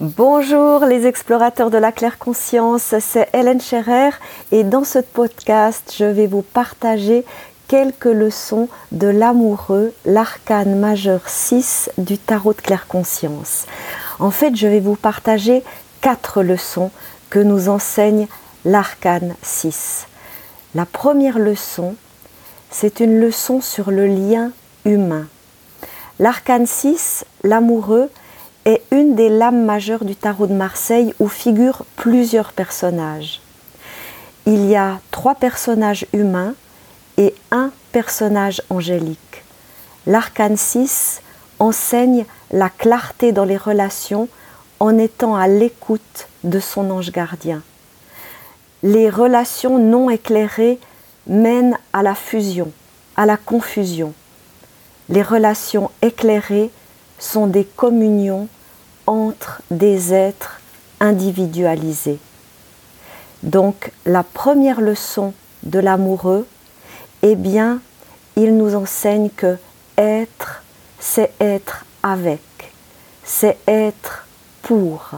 Bonjour les explorateurs de la claire conscience, c'est Hélène Scherer et dans ce podcast je vais vous partager quelques leçons de l'amoureux, l'arcane majeur 6 du tarot de claire conscience. En fait je vais vous partager quatre leçons que nous enseigne l'arcane 6. La première leçon, c'est une leçon sur le lien humain. L'arcane 6, l'amoureux, est une des lames majeures du tarot de Marseille où figurent plusieurs personnages. Il y a trois personnages humains et un personnage angélique. L'arcane 6 enseigne la clarté dans les relations en étant à l'écoute de son ange gardien. Les relations non éclairées mènent à la fusion, à la confusion. Les relations éclairées sont des communions entre des êtres individualisés. Donc la première leçon de l'amoureux, eh bien, il nous enseigne que être, c'est être avec, c'est être pour.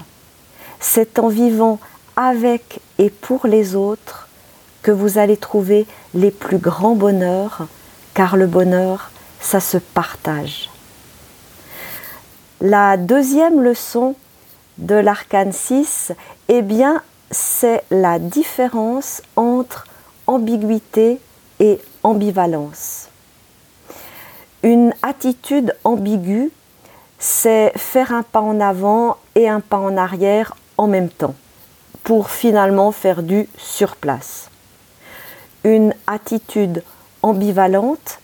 C'est en vivant avec et pour les autres que vous allez trouver les plus grands bonheurs, car le bonheur, ça se partage. La deuxième leçon de l'arcane 6, eh bien, c'est la différence entre ambiguïté et ambivalence. Une attitude ambiguë, c'est faire un pas en avant et un pas en arrière en même temps, pour finalement faire du surplace. Une attitude ambivalente,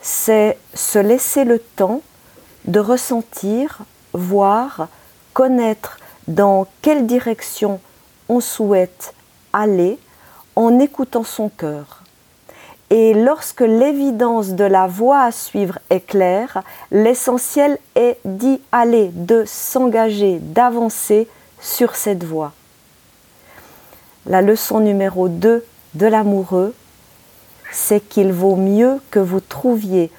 c'est se laisser le temps de ressentir, voir, connaître dans quelle direction on souhaite aller en écoutant son cœur. Et lorsque l'évidence de la voie à suivre est claire, l'essentiel est d'y aller, de s'engager, d'avancer sur cette voie. La leçon numéro 2 de l'amoureux, c'est qu'il vaut mieux que vous trouviez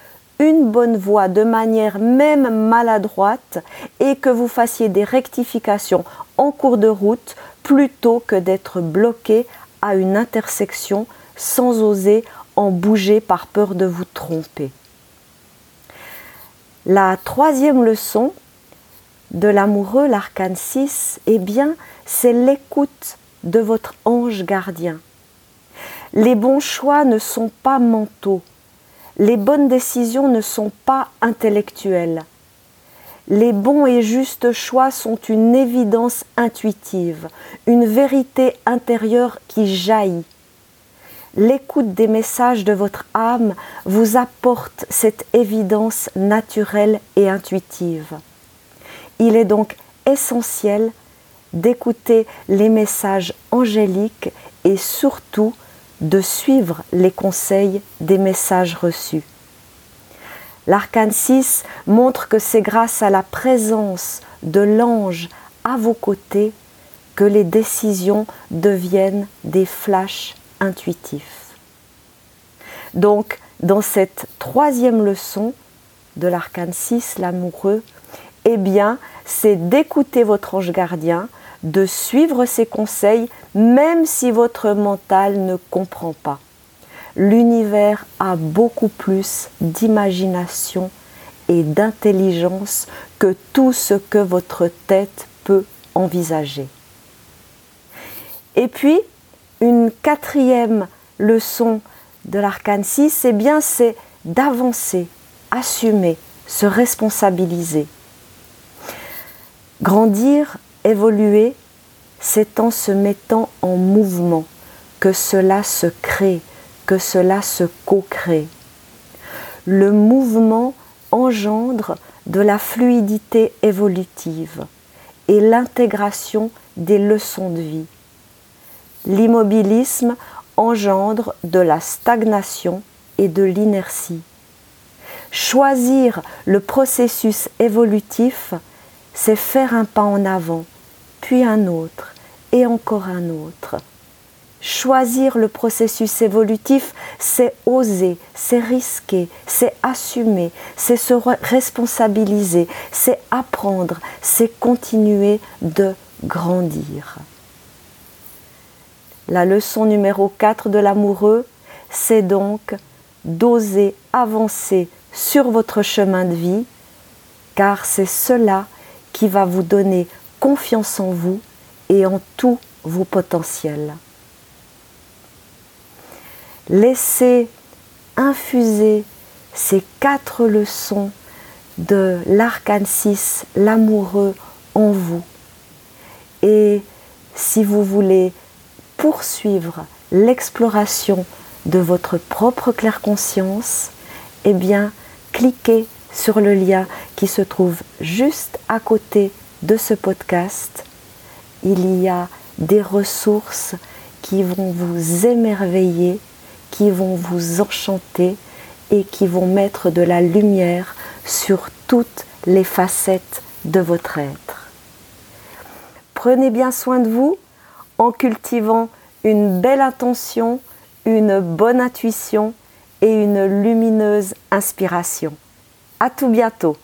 une bonne voie de manière même maladroite et que vous fassiez des rectifications en cours de route plutôt que d'être bloqué à une intersection sans oser en bouger par peur de vous tromper. La troisième leçon de l'amoureux, l'arcane 6, eh bien, c'est l'écoute de votre ange gardien. Les bons choix ne sont pas mentaux, les bonnes décisions ne sont pas intellectuelles. Les bons et justes choix sont une évidence intuitive, une vérité intérieure qui jaillit. L'écoute des messages de votre âme vous apporte cette évidence naturelle et intuitive. Il est donc essentiel d'écouter les messages angéliques et surtout de suivre les conseils des messages reçus. L'arcane 6 montre que c'est grâce à la présence de l'ange à vos côtés que les décisions deviennent des flashs intuitifs. Donc, dans cette troisième leçon de l'arcane 6, l'amoureux, eh bien, c'est d'écouter votre ange gardien, de suivre ses conseils même si votre mental ne comprend pas. L'univers a beaucoup plus d'imagination et d'intelligence que tout ce que votre tête peut envisager. Et puis, une quatrième leçon de l'arcane 6, eh bien, c'est d'avancer, assumer, se responsabiliser. Grandir évoluer, c'est en se mettant en mouvement que cela se crée, que cela se co-crée. Le mouvement engendre de la fluidité évolutive et l'intégration des leçons de vie. L'immobilisme engendre de la stagnation et de l'inertie. Choisir le processus évolutif, c'est faire un pas en avant, puis un autre et encore un autre. Choisir le processus évolutif, c'est oser, c'est risquer, c'est assumer, c'est se responsabiliser, c'est apprendre, c'est continuer de grandir. La leçon numéro 4 de l'amoureux, c'est donc d'oser avancer sur votre chemin de vie, car c'est cela qui va vous donner confiance en vous et en tous vos potentiels. Laissez infuser ces quatre leçons de l'arcane 6, l'amoureux en vous. Et si vous voulez poursuivre l'exploration de votre propre claire conscience, eh bien, cliquez sur le lien qui se trouve juste à côté de ce podcast. Il y a des ressources qui vont vous émerveiller, qui vont vous enchanter et qui vont mettre de la lumière sur toutes les facettes de votre être. Prenez bien soin de vous en cultivant une belle intention, une bonne intuition et une lumineuse inspiration. À tout bientôt.